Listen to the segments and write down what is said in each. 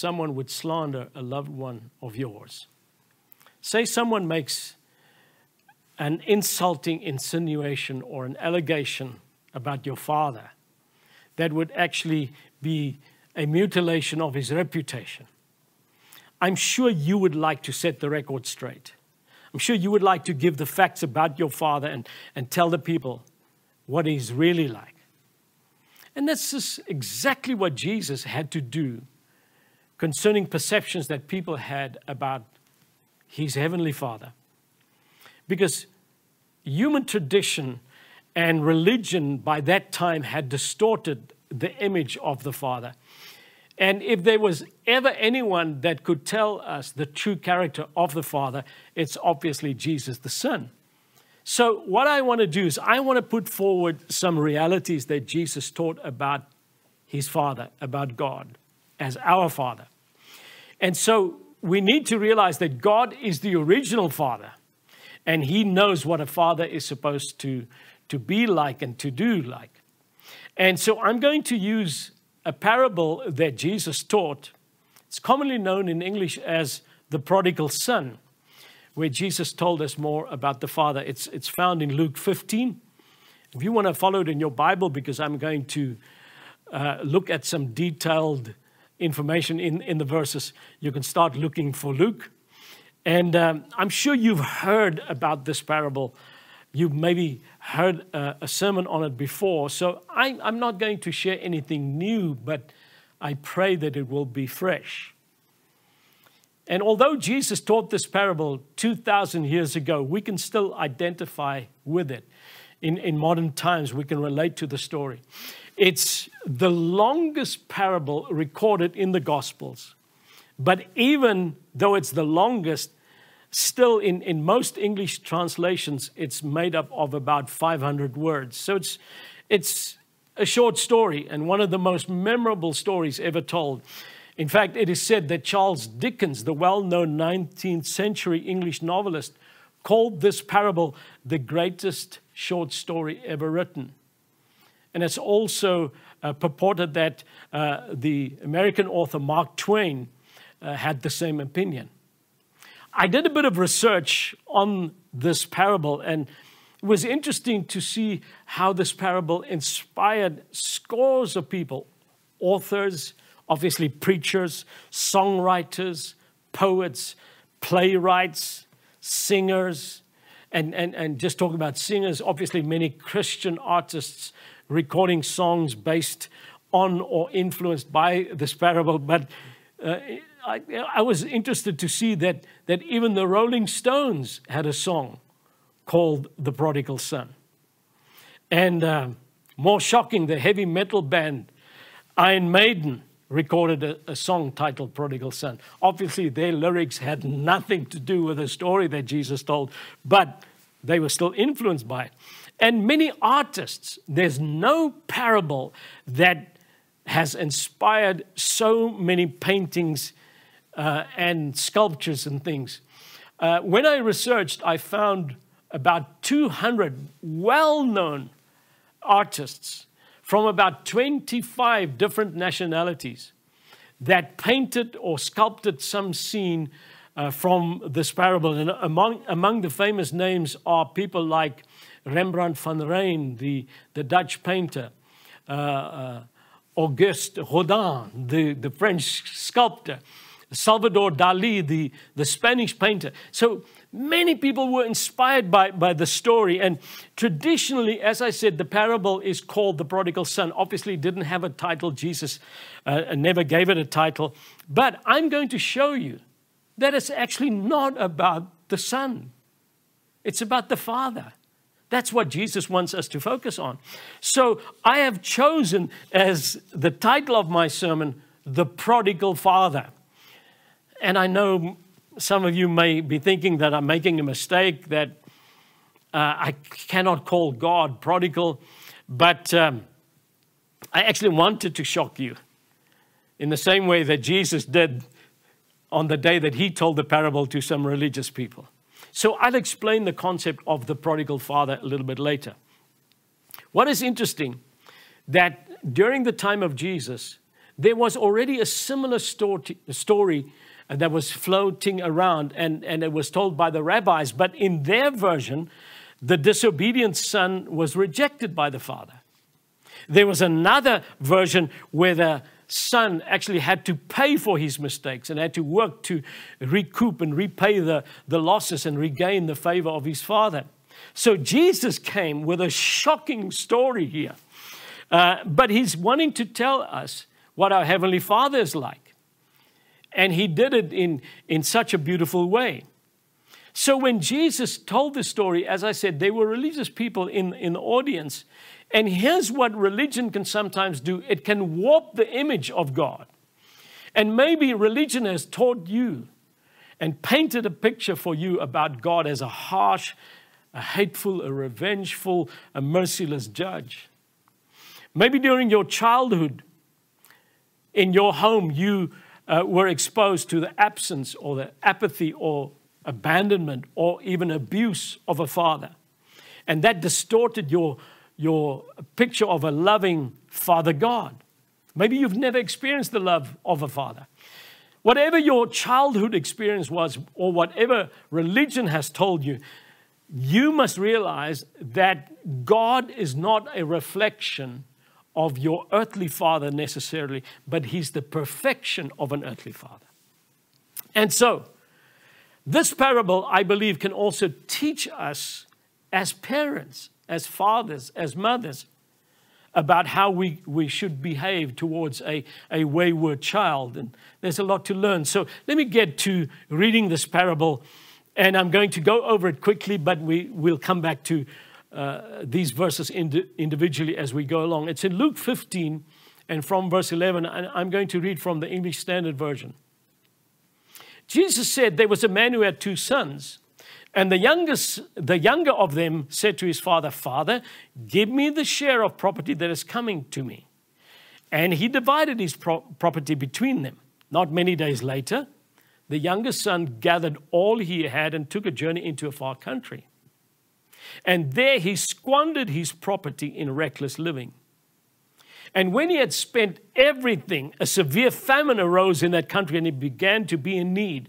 someone would slander a loved one of yours. Say someone makes an insulting insinuation or an allegation about your father that would actually be a mutilation of his reputation. I'm sure you would like to set the record straight. I'm sure you would like to give the facts about your father and, and tell the people what he's really like. And that's just exactly what Jesus had to do concerning perceptions that people had about his heavenly father. Because human tradition and religion by that time had distorted the image of the father. And if there was ever anyone that could tell us the true character of the Father, it's obviously Jesus the Son. So, what I want to do is, I want to put forward some realities that Jesus taught about his Father, about God, as our Father. And so, we need to realize that God is the original Father, and he knows what a Father is supposed to, to be like and to do like. And so, I'm going to use a parable that Jesus taught. It's commonly known in English as the prodigal son, where Jesus told us more about the Father. It's, it's found in Luke 15. If you want to follow it in your Bible, because I'm going to uh, look at some detailed information in, in the verses, you can start looking for Luke. And um, I'm sure you've heard about this parable You've maybe heard a, a sermon on it before. So I, I'm not going to share anything new, but I pray that it will be fresh. And although Jesus taught this parable 2,000 years ago, we can still identify with it. In, in modern times, we can relate to the story. It's the longest parable recorded in the Gospels. But even though it's the longest, still in, in most English translations, it's made up of about 500 words. So it's, it's a short story and one of the most memorable stories ever told. In fact, it is said that Charles Dickens, the well known 19th century English novelist, called this parable the greatest short story ever written. And it's also uh, purported that uh, the American author Mark Twain uh, had the same opinion. I did a bit of research on this parable, and it was interesting to see how this parable inspired scores of people authors, obviously, preachers, songwriters, poets, playwrights, singers. And, and, and just talking about singers, obviously, many Christian artists recording songs based on or influenced by this parable. But uh, I, I, was interested to see that, that even the Rolling Stones had a song called The Prodigal Son. And uh, more shocking, the heavy metal band Iron Maiden recorded a, a, song titled Prodigal Son. Obviously, their lyrics had nothing to do with the story that Jesus told, but they were still influenced by it. And many artists, there's no parable that has inspired so many paintings uh, and sculptures and things. Uh, when I researched, I found about 200 well known artists from about 25 different nationalities that painted or sculpted some scene uh, from this parable. And among, among the famous names are people like Rembrandt van Rijn, the, the Dutch painter, uh, uh, Auguste Rodin, the, the French sculptor, Salvador Dali, the, the Spanish painter. So many people were inspired by, by the story. And traditionally, as I said, the parable is called the prodigal son. Obviously, didn't have a title. Jesus uh, never gave it a title. But I'm going to show you that it's actually not about the son, it's about the father. That's what Jesus wants us to focus on. So I have chosen as the title of my sermon, The Prodigal Father. And I know some of you may be thinking that I'm making a mistake, that uh, I cannot call God prodigal, but um, I actually wanted to shock you in the same way that Jesus did on the day that he told the parable to some religious people. So I'll explain the concept of the prodigal father a little bit later. What is interesting that during the time of Jesus, there was already a similar story, story uh, that was floating around and, and it was told by the rabbis. But in their version, the disobedient son was rejected by the father. There was another version where the son actually had to pay for his mistakes and had to work to recoup and repay the, the losses and regain the favor of his father. So Jesus came with a shocking story here. Uh, but he's wanting to tell us what our Heavenly Father is like. And he did it in, in such a beautiful way. So when Jesus told the story, as I said, there were religious people in, in the audience. And here's what religion can sometimes do it can warp the image of God. And maybe religion has taught you and painted a picture for you about God as a harsh, a hateful, a revengeful, a merciless judge. Maybe during your childhood, in your home, you uh, were exposed to the absence or the apathy or abandonment or even abuse of a father. And that distorted your, your picture of a loving Father God. Maybe you've never experienced the love of a father. Whatever your childhood experience was, or whatever religion has told you, you must realize that God is not a reflection of your earthly father necessarily, but he's the perfection of an earthly father. And so, this parable, I believe, can also teach us as parents, as fathers, as mothers, about how we, we should behave towards a, a wayward child. And there's a lot to learn. So let me get to reading this parable and I'm going to go over it quickly, but we will come back to uh, these verses ind- individually as we go along. It's in Luke 15 and from verse 11, and I'm going to read from the English Standard Version. Jesus said there was a man who had two sons. And the youngest, the younger of them said to his father, Father, give me the share of property that is coming to me. And he divided his pro- property between them. Not many days later, the youngest son gathered all he had and took a journey into a far country. And there he squandered his property in reckless living. And when he had spent everything, a severe famine arose in that country and he began to be in need.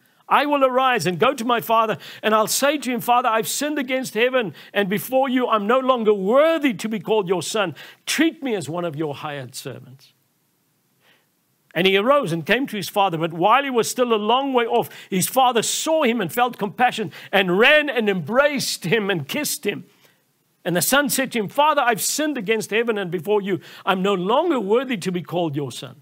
I will arise and go to my father, and I'll say to him, Father, I've sinned against heaven, and before you I'm no longer worthy to be called your son. Treat me as one of your hired servants. And he arose and came to his father. But while he was still a long way off, his father saw him and felt compassion and ran and embraced him and kissed him. And the son said to him, Father, I've sinned against heaven and before you. I'm no longer worthy to be called your son.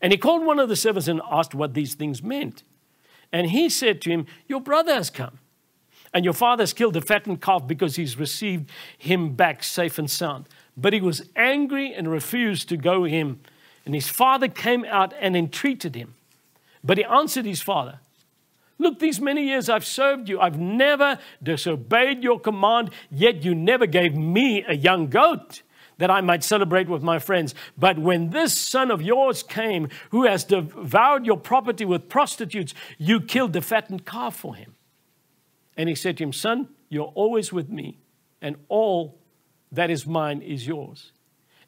And he called one of the servants and asked what these things meant. And he said to him, Your brother has come and your father has killed the fattened calf because he's received him back safe and sound. But he was angry and refused to go him. And his father came out and entreated him. But he answered his father, Look, these many years I've served you. I've never disobeyed your command, yet you never gave me a young goat that I might celebrate with my friends. But when this son of yours came, who has devoured your property with prostitutes, you killed the fattened calf for him. And he said to him, Son, you're always with me, and all that is mine is yours.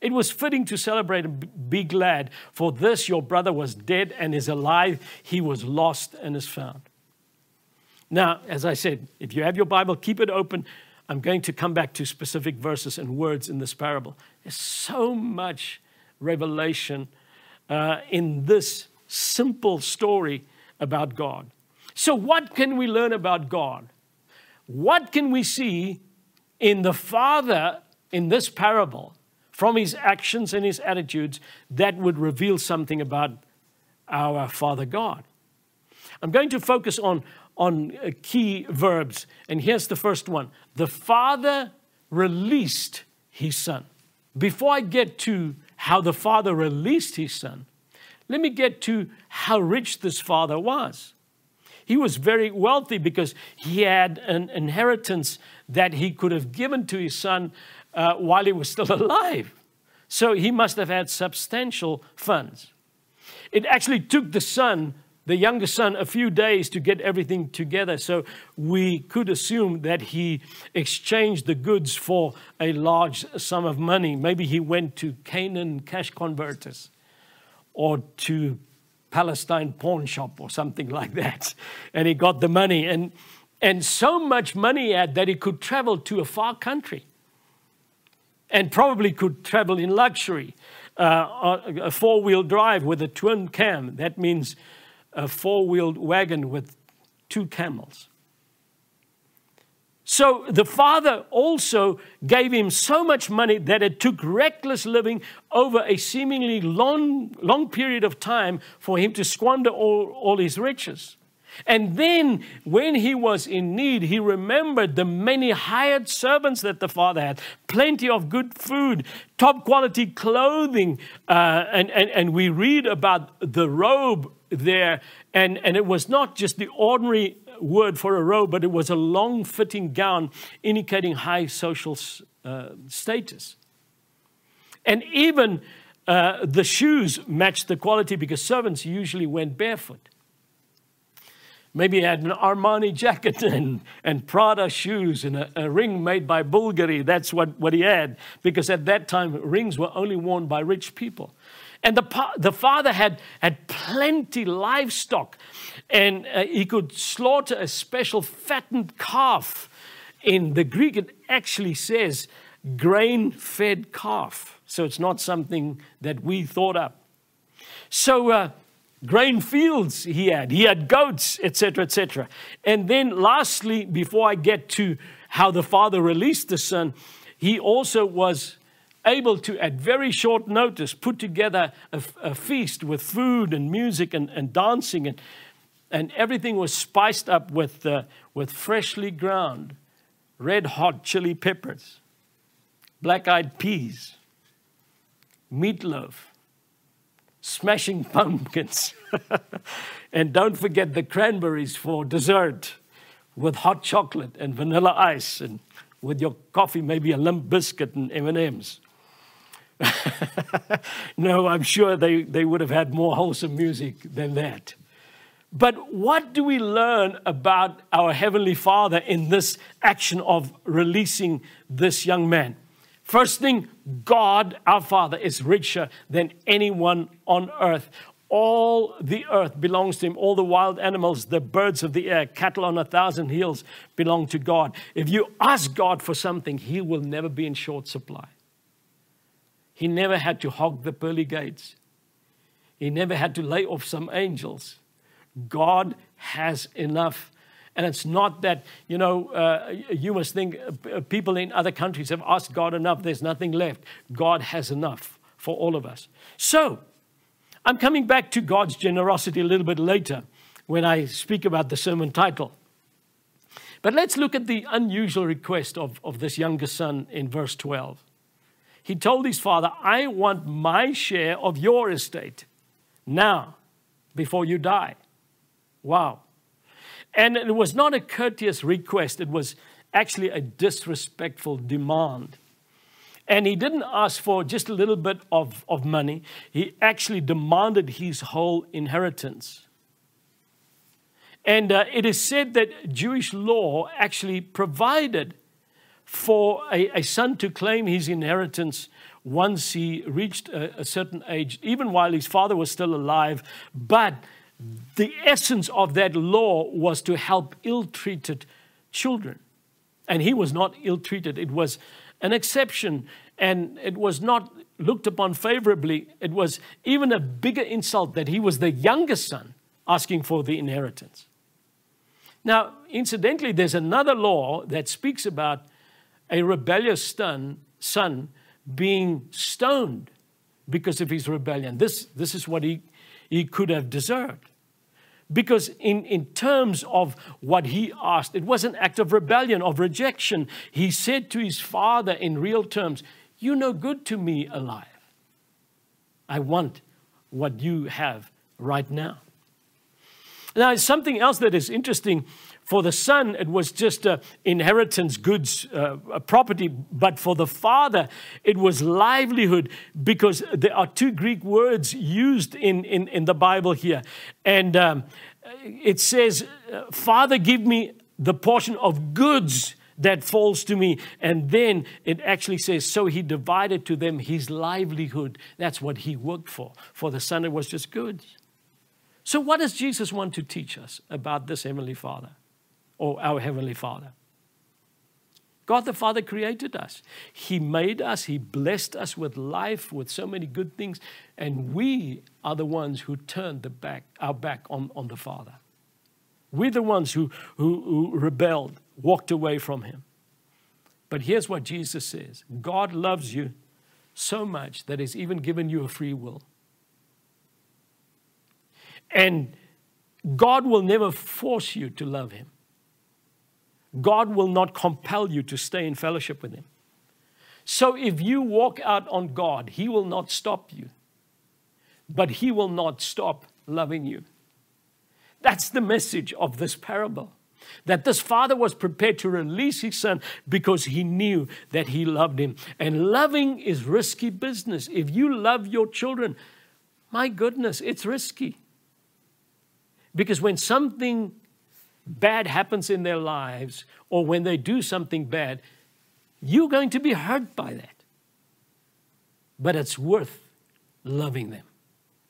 It was fitting to celebrate and be glad, for this your brother was dead and is alive. He was lost and is found. Now, as I said, if you have your Bible, keep it open. I'm going to come back to specific verses and words in this parable. There's so much revelation uh, in this simple story about God. So, what can we learn about God? What can we see in the Father in this parable from his actions and his attitudes that would reveal something about our Father God? I'm going to focus on, on uh, key verbs, and here's the first one The Father released his Son. Before I get to how the Father released his Son, let me get to how rich this Father was. He was very wealthy because he had an inheritance that he could have given to his son uh, while he was still alive. So he must have had substantial funds. It actually took the son, the younger son, a few days to get everything together. So we could assume that he exchanged the goods for a large sum of money. Maybe he went to Canaan cash converters or to Palestine pawn shop or something like that. And he got the money. And, and so much money that he could travel to a far country and probably could travel in luxury. Uh, a four wheel drive with a twin cam, that means a four wheeled wagon with two camels. So the father also gave him so much money that it took reckless living over a seemingly long, long period of time for him to squander all, all his riches. And then, when he was in need, he remembered the many hired servants that the father had, plenty of good food, top quality clothing. Uh, and, and, and we read about the robe there, and, and it was not just the ordinary word for a robe, but it was a long fitting gown indicating high social uh, status. And even uh, the shoes matched the quality because servants usually went barefoot. Maybe had an Armani jacket and, and Prada shoes and a, a, ring made by Bulgari. That's what, what he had, because at that time, rings were only worn by rich people. And the, the father had, had plenty livestock, and uh, he could slaughter a special fattened calf. In the Greek, it actually says grain fed calf. So it's not something that we thought up. So, uh, grain fields he had, he had goats, etc., etc. And then, lastly, before I get to how the father released the son, he also was able to, at very short notice, put together a, a feast with food and music and, and dancing, and, and everything was spiced up with, uh, with freshly ground red hot chili peppers, black eyed peas, meatloaf, smashing pumpkins. and don't forget the cranberries for dessert with hot chocolate and vanilla ice and with your coffee maybe a Limp biscuit and M&Ms. no, I'm sure they, they would have had more wholesome music than that. But what do we learn about our Heavenly Father in this action of releasing this young man? First thing, God, our Father, is richer than anyone on earth. All the earth belongs to Him. All the wild animals, the birds of the air, cattle on a thousand hills belong to God. If you ask God for something, He will never be in short supply. He never had to hog the pearly gates. He never had to lay off some angels. God has enough. And it's not that, you know, uh, you must think uh, people in other countries have asked God enough, there's nothing left. God has enough for all of us. So, I'm coming back to God's generosity a little bit later when I speak about the sermon title. But let's look at the unusual request of, of this younger son in verse 12 he told his father, I want my share of your estate now, before you die. Wow. And it was not a courteous request, it was actually a disrespectful demand. And he didn't ask for just a little bit of, of money, he actually demanded his whole inheritance. And uh, it is said that Jewish law actually provided for a, a son to claim his inheritance once he reached a, a certain age, even while his father was still alive. But the essence of that law was to help ill treated children. And he was not ill treated, it was an exception, and it was not looked upon favorably. It was even a bigger insult that he was the youngest son asking for the inheritance. Now, incidentally, there's another law that speaks about a rebellious son, son being stoned because of his rebellion. This, this is what he, he could have deserved. Because, in, in terms of what he asked, it was an act of rebellion, of rejection. He said to his father in real terms, You're no good to me alive. I want what you have right now. Now, something else that is interesting for the son, it was just a inheritance, goods, uh, property. But for the father, it was livelihood because there are two Greek words used in, in, in the Bible here. And um, it says, Father, give me the portion of goods that falls to me. And then it actually says, So he divided to them his livelihood. That's what he worked for. For the son, it was just goods. So, what does Jesus want to teach us about this Heavenly Father? Or our Heavenly Father. God the Father created us. He made us. He blessed us with life, with so many good things. And we are the ones who turned the back, our back on, on the Father. We're the ones who, who, who rebelled, walked away from Him. But here's what Jesus says God loves you so much that He's even given you a free will. And God will never force you to love Him. God will not compel you to stay in fellowship with Him. So if you walk out on God, He will not stop you, but He will not stop loving you. That's the message of this parable. That this father was prepared to release his son because he knew that he loved him. And loving is risky business. If you love your children, my goodness, it's risky. Because when something bad happens in their lives or when they do something bad, you're going to be hurt by that. But it's worth loving them.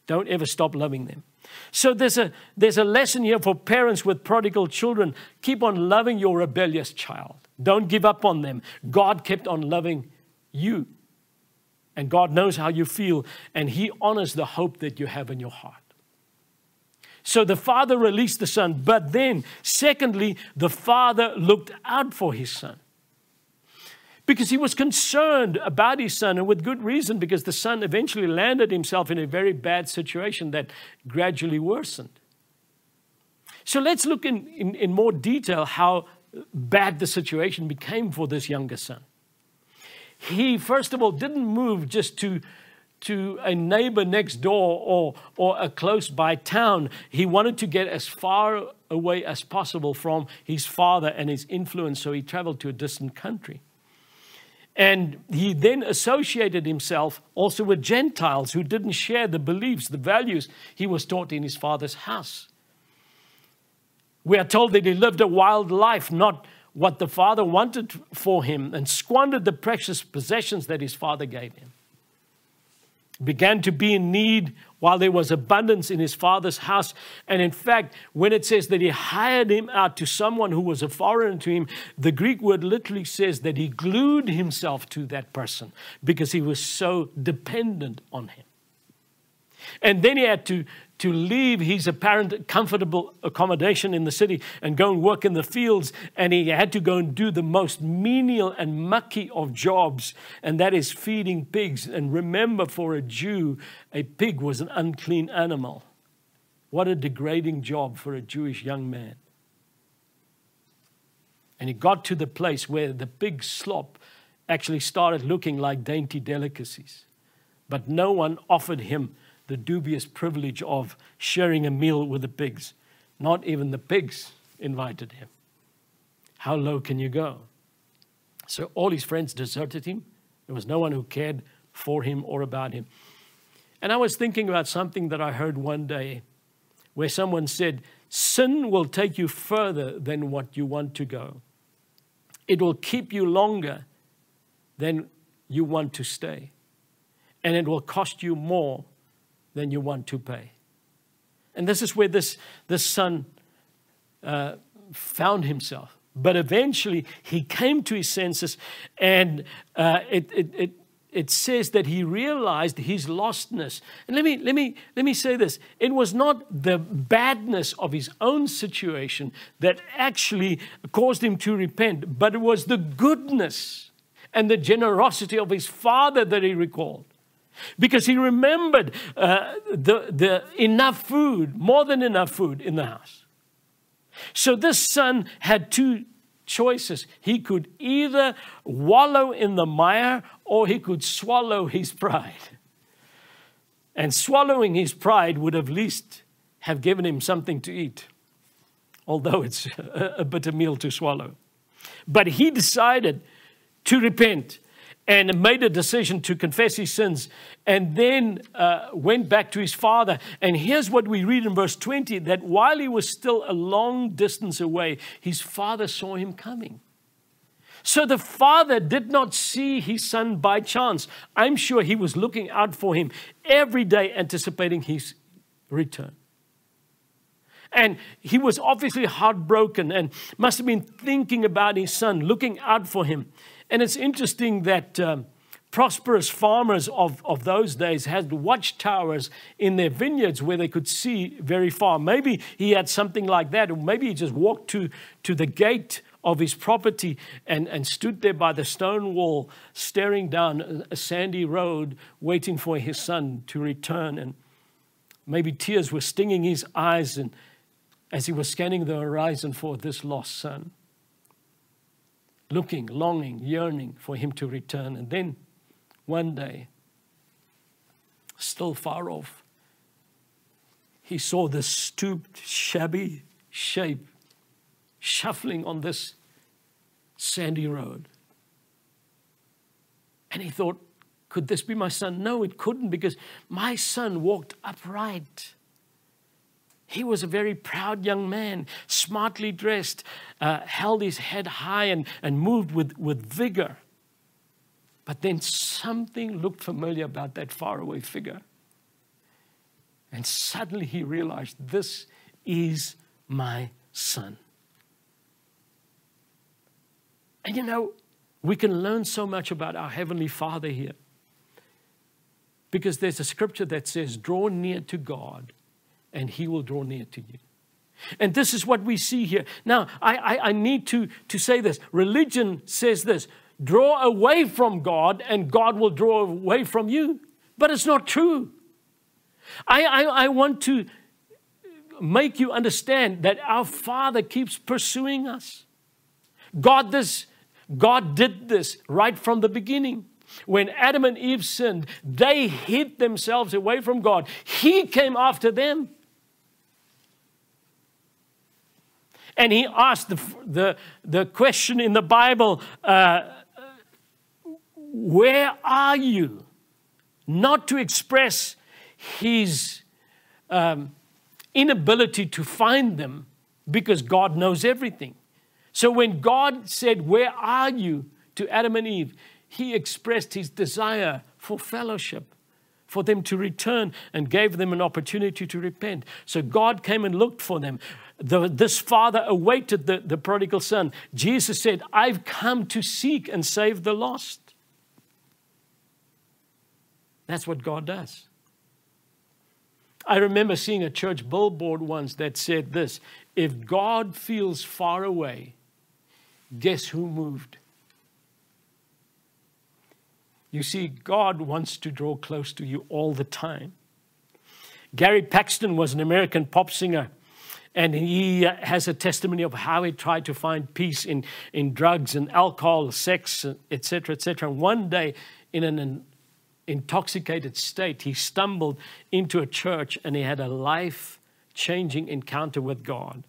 Don't ever stop loving them. So there's a, there's a lesson here for parents with prodigal children. Keep on loving your rebellious child. Don't give up on them. God kept on loving you. And God knows how you feel, and He honors the hope that you have in your heart. So the father released the son. But then, secondly, the father looked out for his son. Because he was concerned about his son, and with good reason, because the son eventually landed himself in a very bad situation that gradually worsened. So let's look in, in, in more detail how bad the situation became for this younger son. He, first of all, didn't move just to to a neighbor next door or, or a close by town. He wanted to get as far away as possible from his father and his influence, so he traveled to a distant country. And he then associated himself also with Gentiles who didn't share the beliefs, the values he was taught in his father's house. We are told that he lived a wild life, not what the father wanted for him, and squandered the precious possessions that his father gave him began to be in need while there was abundance in his father's house. And in fact, when it says that he hired him out to someone who was a foreigner to him, the Greek word literally says that he glued himself to that person because he was so dependent on him. And then he had to to leave his apparent comfortable accommodation in the city and go and work in the fields. And he had to go and do the most menial and mucky of jobs, and that is feeding pigs. And remember, for a Jew, a pig was an unclean animal. What a degrading job for a Jewish young man. And he got to the place where the pig slop actually started looking like dainty delicacies. But no one offered him the dubious privilege of sharing a meal with the pigs. Not even the pigs invited him. How low can you go? So all his friends deserted him. There was no one who cared for him or about him. And I was thinking about something that I heard one day where someone said, Sin will take you further than what you want to go. It will keep you longer than you want to stay. And it will cost you more than you want to pay. And this is where this, this son uh, found himself. But eventually he came to his senses, and uh, it, it, it, it says that he realized his lostness. And let me, let, me, let me say this it was not the badness of his own situation that actually caused him to repent, but it was the goodness and the generosity of his father that he recalled. Because he remembered uh, the, the enough food, more than enough food in the house. So this son had two choices. He could either wallow in the mire or he could swallow his pride. And swallowing his pride would at least have given him something to eat, although it's a bitter meal to swallow. But he decided to repent and made a decision to confess his sins and then uh, went back to his father. And here's what we read in verse 20 that while he was still a long distance away, his father saw him coming. So the father did not see his son by chance. I'm sure he was looking out for him every day, anticipating his return. And he was obviously heartbroken and must have been thinking about his son, looking out for him. And it's interesting that um, prosperous farmers of, of those days had watchtowers in their vineyards where they could see very far. Maybe he had something like that, or maybe he just walked to, to the gate of his property and, and stood there by the stone wall, staring down a sandy road, waiting for his son to return. And maybe tears were stinging his eyes and, as he was scanning the horizon for this lost son looking, longing, yearning for him to return. And then one day, still far off, he saw this stooped, shabby shape shuffling on this sandy road. And he thought, could this be my son? No, it couldn't because my son walked upright. He was a very proud young man, smartly dressed, uh, held his head high, and, and moved with, with vigor. But then something looked familiar about that faraway figure. And suddenly he realized this is my son. And you know, we can learn so much about our Heavenly Father here. Because there's a scripture that says, Draw near to God, and he will draw near to you. And this is what we see here. Now, I, I, I, need to, to say this. Religion says this draw away from God, and God will draw away from you. But it's not true. I, I, I want to make you understand that our Father keeps pursuing us. God, this, God did this right from the beginning. When Adam and Eve sinned, they hid themselves away from God. He came after them. And he asked the, the, the question in the Bible uh, Where are you? Not to express his um, inability to find them because God knows everything. So when God said, Where are you? to Adam and Eve, he expressed his desire for fellowship, for them to return, and gave them an opportunity to repent. So God came and looked for them. The, this father awaited the, the prodigal son. Jesus said, I've come to seek and save the lost. That's what God does. I remember seeing a church billboard once that said this If God feels far away, guess who moved? You see, God wants to draw close to you all the time. Gary Paxton was an American pop singer, and he uh, has a testimony of how he tried to find peace in, in drugs and alcohol, sex, etc., etc. And one day, in an intoxicated state, he stumbled into a church and he had a life changing encounter with God.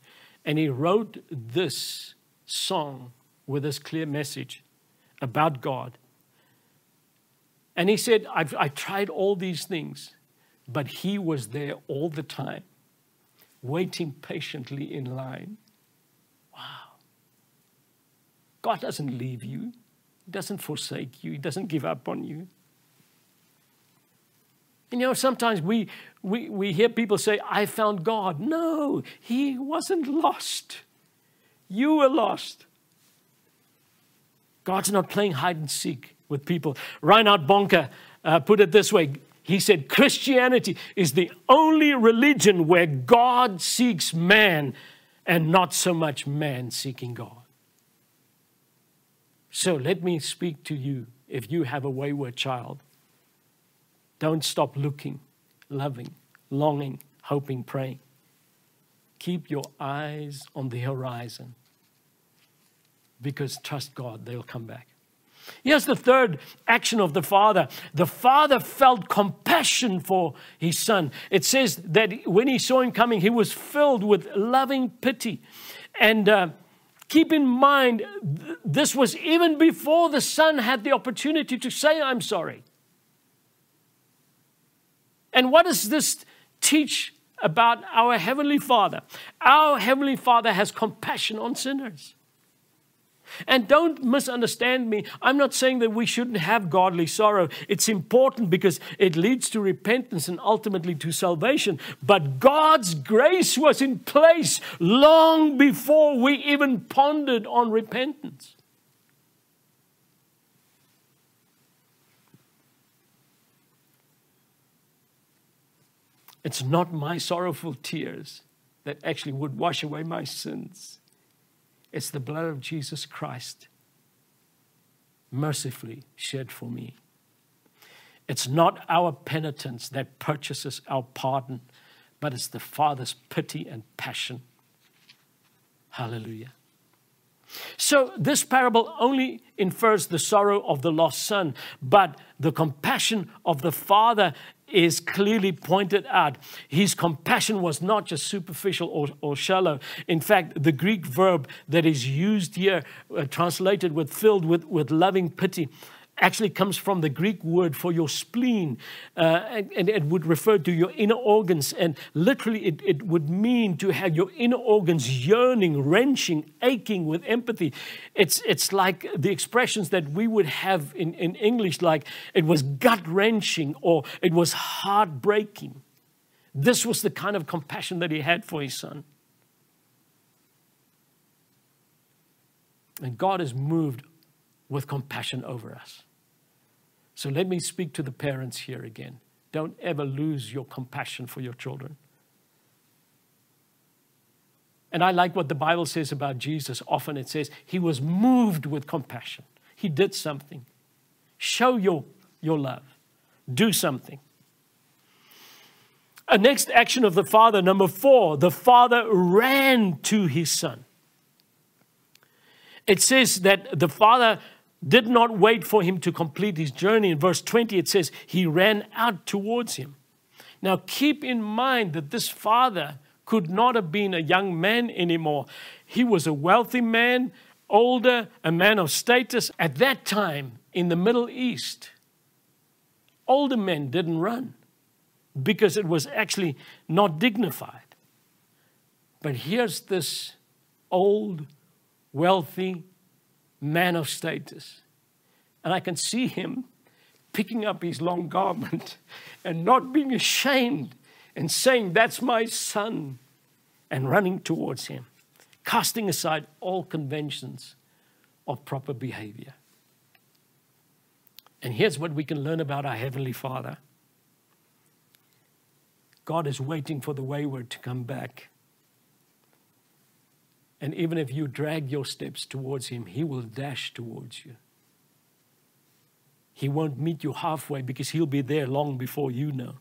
And he wrote this song with this clear message about God. And he said, I've, I tried all these things, but he was there all the time, waiting patiently in line. Wow. God doesn't leave you, He doesn't forsake you, He doesn't give up on you. You know, sometimes we, we, we hear people say, I found God. No, He wasn't lost. You were lost. God's not playing hide and seek with people. Reinhard Bonnke uh, put it this way he said, Christianity is the only religion where God seeks man and not so much man seeking God. So let me speak to you if you have a wayward child. Don't stop looking, loving, longing, hoping, praying. Keep your eyes on the horizon because trust God, they'll come back. Here's the third action of the father. The father felt compassion for his son. It says that when he saw him coming, he was filled with loving pity. And uh, keep in mind, th- this was even before the son had the opportunity to say, I'm sorry. And what does this teach about our Heavenly Father? Our Heavenly Father has compassion on sinners. And don't misunderstand me. I'm not saying that we shouldn't have godly sorrow. It's important because it leads to repentance and ultimately to salvation. But God's grace was in place long before we even pondered on repentance. It's not my sorrowful tears that actually would wash away my sins. It's the blood of Jesus Christ mercifully shed for me. It's not our penitence that purchases our pardon, but it's the Father's pity and passion. Hallelujah. So, this parable only infers the sorrow of the lost son, but the compassion of the father is clearly pointed out. His compassion was not just superficial or, or shallow. In fact, the Greek verb that is used here, uh, translated with filled with, with loving pity, actually comes from the Greek word for your spleen, uh, and, and, it would refer to your inner organs. And literally, it, it would mean to have your inner organs yearning, wrenching, aching with empathy. It's, it's like the expressions that we would have in, in English, like it was gut wrenching or it was heartbreaking. This was the kind of compassion that he had for his son. And God is moved with compassion over us. So let me speak to the parents here again. Don't ever lose your compassion for your children. And I like what the Bible says about Jesus. Often it says he was moved with compassion. He did something. Show your, your love. Do something. A next action of the father, number four, the father ran to his son. It says that the father did not wait for him to complete his journey. In verse 20, it says, he ran out towards him. Now, keep in mind that this father could not have been a young man anymore. He was a wealthy man, older, a man of status. At that time in the Middle East, older men didn't run because it was actually not dignified. But here's this old, wealthy, man of status. And I can see him picking up his long garment and not being ashamed and saying, That's my son, and running towards him, casting aside all conventions of proper behavior. And here's what we can learn about our Heavenly Father God is waiting for the wayward to come back and even if you drag your steps towards Him, He will dash towards you. He won't meet you halfway because He'll be there long before you know.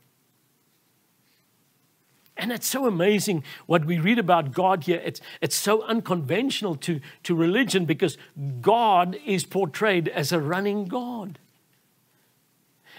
And it's so amazing what we read about God here. It's, it's so unconventional to, to religion because God is portrayed as a running God.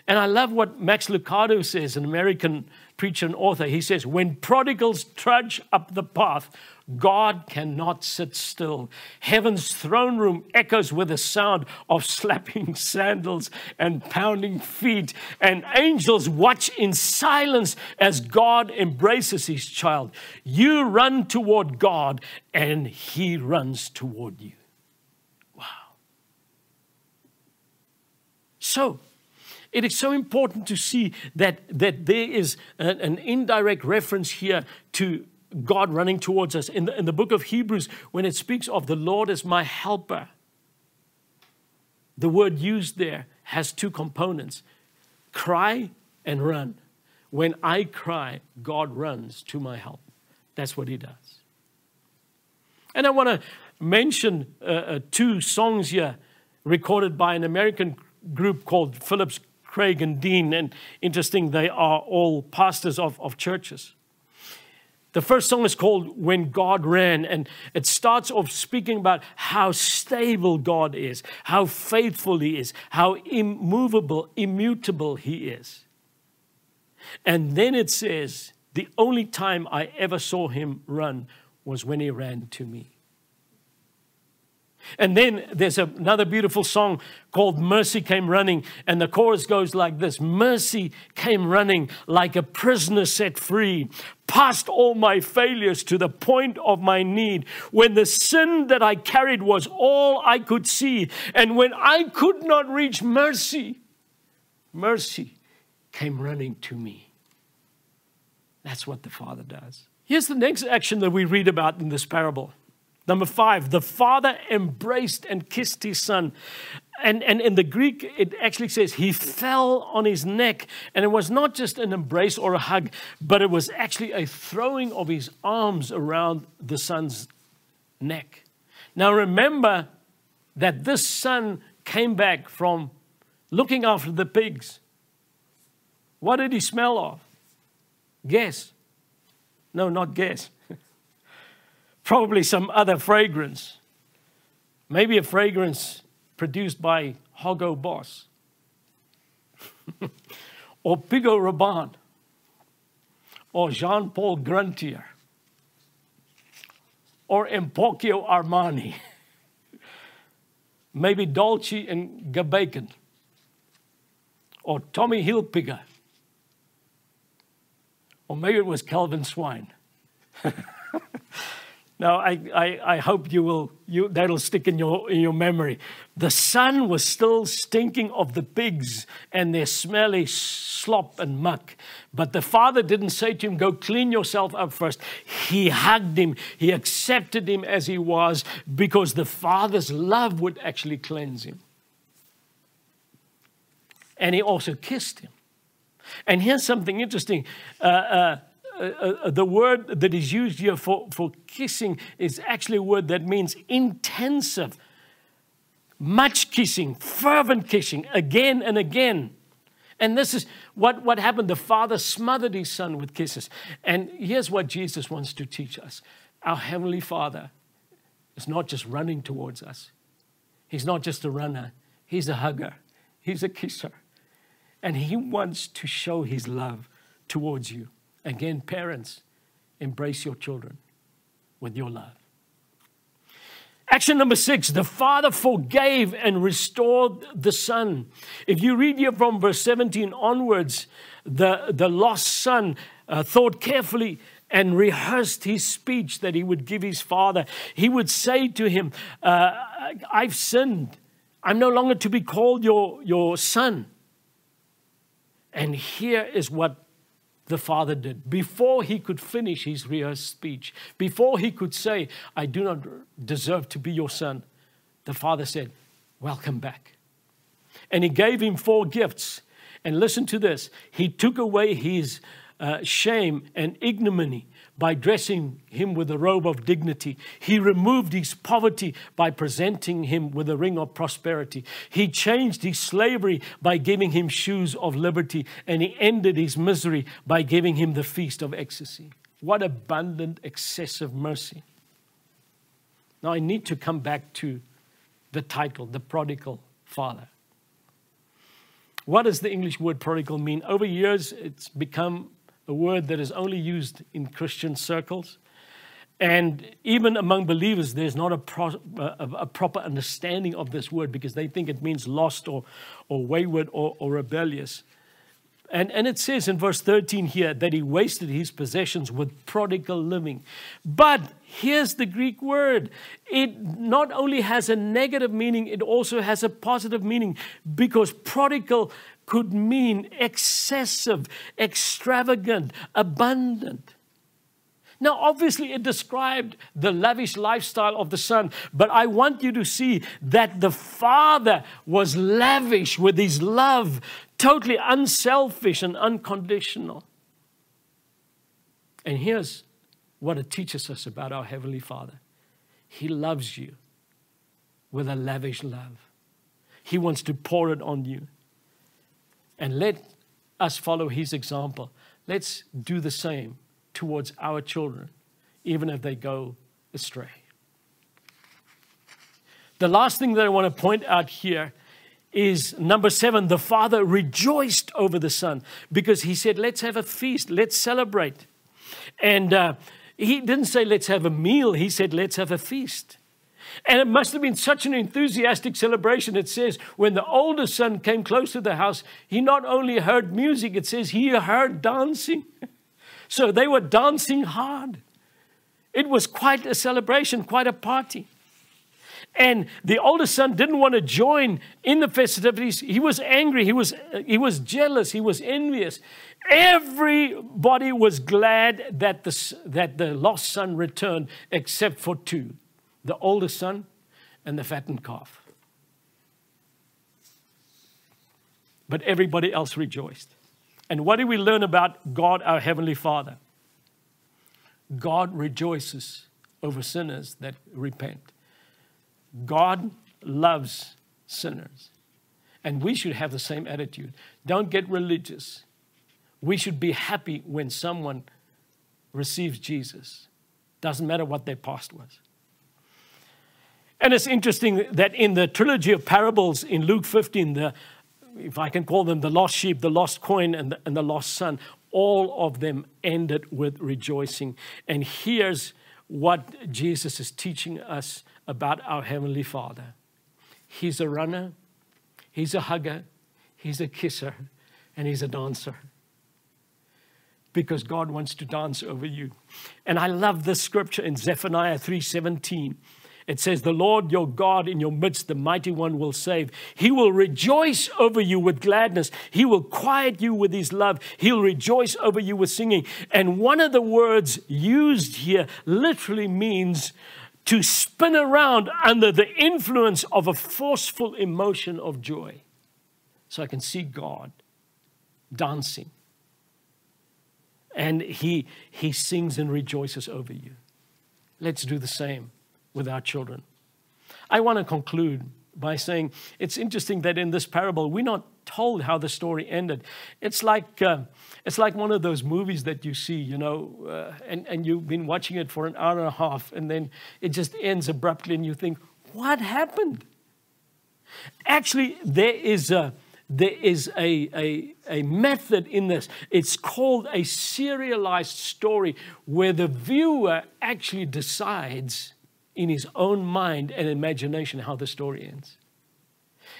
And I love what Max Lucado says, an American preacher and author. He says, When prodigals trudge up the path, God cannot sit still. Heaven's throne room echoes with the sound of slapping sandals and pounding feet, and angels watch in silence as God embraces his child. You run toward God, and he runs toward you. Wow. So, it is so important to see that, that there is a, an indirect reference here to God running towards us. In the, in the book of Hebrews, when it speaks of the Lord as my helper, the word used there has two components cry and run. When I cry, God runs to my help. That's what he does. And I want to mention uh, uh, two songs here recorded by an American group called Phillips, Craig, and Dean. And interesting, they are all pastors of, of churches. The first song is called When God Ran, and it starts off speaking about how stable God is, how faithful He is, how immovable, immutable He is. And then it says, The only time I ever saw Him run was when He ran to me. And then there's another beautiful song called Mercy Came Running. And the chorus goes like this Mercy came running like a prisoner set free, past all my failures to the point of my need. When the sin that I carried was all I could see, and when I could not reach mercy, mercy came running to me. That's what the Father does. Here's the next action that we read about in this parable. Number five, the father embraced and kissed his son. And, and in the Greek, it actually says he fell on his neck. And it was not just an embrace or a hug, but it was actually a throwing of his arms around the son's neck. Now remember that this son came back from looking after the pigs. What did he smell of? Guess. No, not guess probably some other fragrance. Maybe a fragrance produced by Hugo Boss or Pico Rabanne or Jean Paul Gruntier or Empocchio Armani. Maybe Dolce and Gabbana or Tommy Hilfiger. Or maybe it was Calvin Swine. Now, I, I, I, hope you will, you, that'll stick in your, in your memory. The son was still stinking of the pigs and their smelly slop and muck. But the father didn't say to him, Go clean yourself up first. He hugged him, he accepted him as he was because the father's love would actually cleanse him. And he also kissed him. And here's something interesting. Uh, uh, uh, uh, the word that is used here for, for kissing is actually a word that means intensive, much kissing, fervent kissing, again and again. And this is what, what happened. The father smothered his son with kisses. And here's what Jesus wants to teach us our Heavenly Father is not just running towards us, He's not just a runner, He's a hugger, He's a kisser. And He wants to show His love towards you. Again, parents, embrace your children with your love. Action number six the father forgave and restored the son. If you read here from verse 17 onwards, the, the lost son uh, thought carefully and rehearsed his speech that he would give his father. He would say to him, uh, I've sinned. I'm no longer to be called your, your son. And here is what the father did. Before he could finish his rehearsed speech, before he could say, I do not deserve to be your son, the father said, Welcome back. And he gave him four gifts. And listen to this he took away his uh, shame and ignominy by dressing him with a robe of dignity. He removed his poverty by presenting him with a ring of prosperity. He changed his slavery by giving him shoes of liberty. And he ended his misery by giving him the feast of ecstasy. What abundant, excessive mercy. Now, I need to come back to the title, The Prodigal Father. What does the English word prodigal mean? Over years, it's become a word that is only used in Christian circles. And even among believers, there's not a, pro, a, a, proper understanding of this word because they think it means lost or, or wayward or, or rebellious. And, and it says in verse 13 here that he wasted his possessions with prodigal living. But here's the Greek word it not only has a negative meaning, it also has a positive meaning because prodigal could mean excessive, extravagant, abundant. Now, obviously, it described the lavish lifestyle of the Son, but I want you to see that the Father was lavish with his love, totally unselfish and unconditional. And here's what it teaches us about our Heavenly Father He loves you with a lavish love, He wants to pour it on you. And let us follow His example. Let's do the same towards our children, even if they go astray. The last thing that I want to point out here is number seven the father rejoiced over the son because he said, Let's have a feast, let's celebrate. And uh, he didn't say, Let's have a meal, he said, Let's have a feast. And it must have been such an enthusiastic celebration. It says, when the older son came close to the house, he not only heard music, it says he heard dancing. So they were dancing hard. It was quite a celebration, quite a party. And the older son didn't want to join in the festivities. He was angry, he was, he was jealous, he was envious. Everybody was glad that the, that the lost son returned, except for two the oldest son and the fattened calf. But everybody else rejoiced. And what do we learn about God, our Heavenly Father? God rejoices over sinners that repent. God loves sinners. And we should have the same attitude. Don't get religious. We should be happy when someone receives Jesus. Doesn't matter what their past was. And it's interesting that in the trilogy of parables in Luke 15, the if I can call them the lost sheep, the lost coin, and the, and the lost son, all of them ended with rejoicing. And here's what Jesus is teaching us about our Heavenly Father He's a runner, He's a hugger, He's a kisser, and He's a dancer. Because God wants to dance over you. And I love this scripture in Zephaniah 3:17. It says, The Lord your God in your midst, the mighty one, will save. He will rejoice over you with gladness. He will quiet you with his love. He'll rejoice over you with singing. And one of the words used here literally means to spin around under the influence of a forceful emotion of joy. So I can see God dancing. And he, he sings and rejoices over you. Let's do the same with our children. I want to conclude by saying it's interesting that in this parable, we're not told how the story ended. It's like, uh, it's like one of those movies that you see, you know, uh, and, and you've been watching it for an hour and a half, and then it just ends abruptly, and you think, what happened? Actually, there is a, there is a, a, a method in this. It's called a serialized story where the viewer actually decides in his own mind and imagination how the story ends.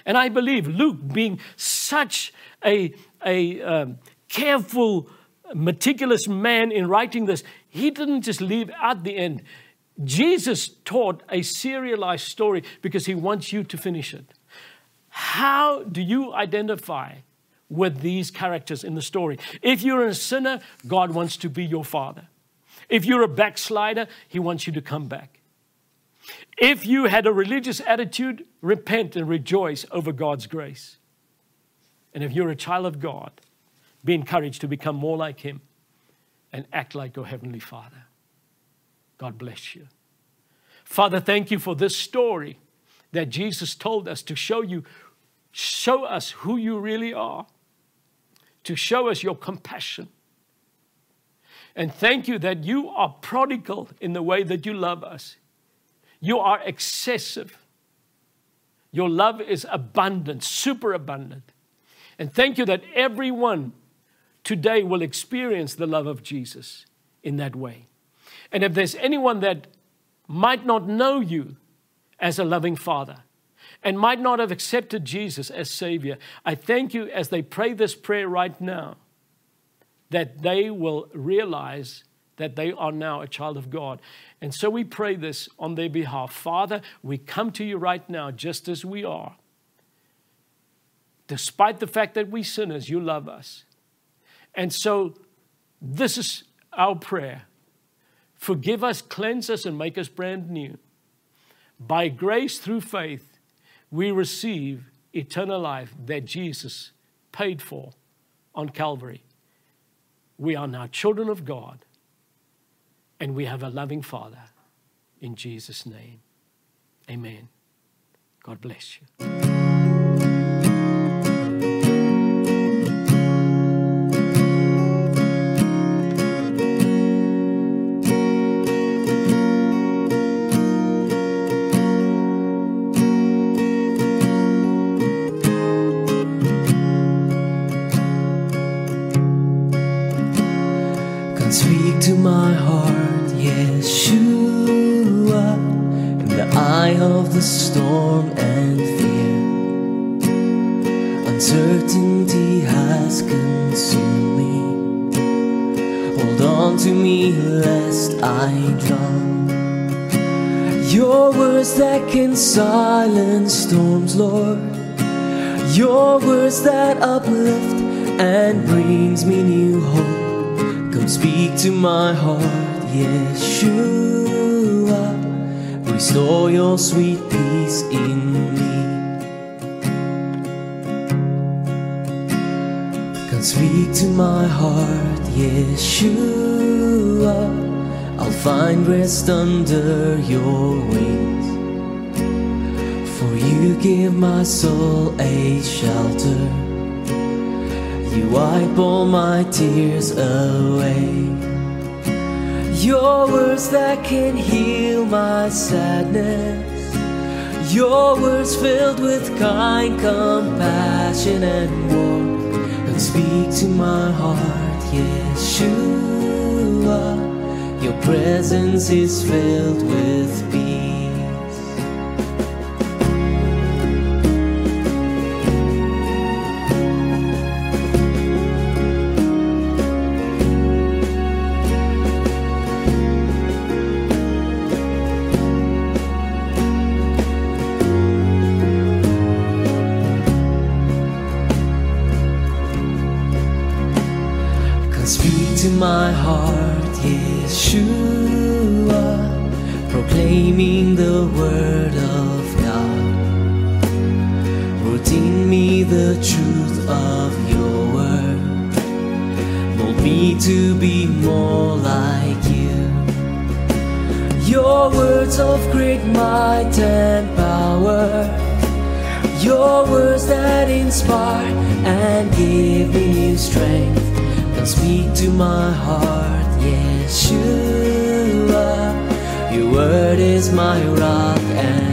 And I believe Luke, being such a, a um, careful, meticulous man in writing this, he didn't just leave at the end. Jesus taught a serialized story because he wants you to finish it. How do you identify with these characters in the story? If you're a sinner, God wants to be your father. If you're a backslider, he wants you to come back. If you had a religious attitude, repent and rejoice over God's grace. And if you're a child of God, be encouraged to become more like Him and act like your Heavenly Father. God bless you. Father, thank you for this story that Jesus told us to show you, show us who you really are, to show us your compassion. And thank you that you are prodigal in the way that you love us. You are excessive. Your love is abundant, super abundant. And thank you that everyone today will experience the love of Jesus in that way. And if there's anyone that might not know you as a loving Father and might not have accepted Jesus as Savior, I thank you as they pray this prayer right now that they will realize that they are now a child of God. And so we pray this on their behalf. Father, we come to you right now just as we are. Despite the fact that we sinners, you love us. And so this is our prayer. Forgive us, cleanse us, and make us brand new. By grace through faith, we receive eternal life that Jesus paid for on Calvary. We are now children of God, and we have a loving Father. In Jesus' name, amen. God bless you. Your words that can silence storms, Lord. Your words that uplift and brings me new hope. Come speak to my heart, Yeshua. Restore your sweet peace in me. Come speak to my heart, Yeshua. I'll find rest under your wings. For you give my soul a shelter. You wipe all my tears away. Your words that can heal my sadness. Your words filled with kind compassion and warmth. And speak to my heart, Yeshua. Presence is filled with peace. Speak to my heart, Yeshua, proclaiming the word of God. Root in me the truth of your word. Mold me to be more like you. Your words of great might and power. Your words that inspire and give me strength. Speak to my heart, Yeshua. Your word is my rock and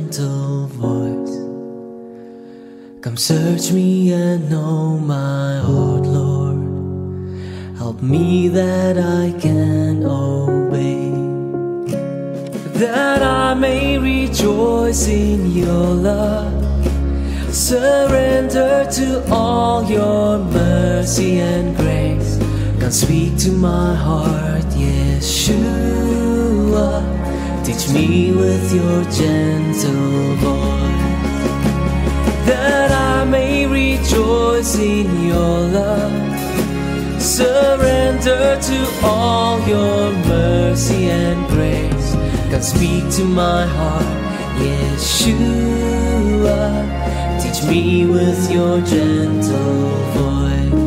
gentle voice. Come search me and know my heart, Lord. Help me that I can obey, that I may rejoice in your love. Surrender to all your mercy and grace. Come speak to my heart, Yeshua. Teach me with your gentle voice that I may rejoice in your love. Surrender to all your mercy and grace. God, speak to my heart, Yeshua. Teach me with your gentle voice.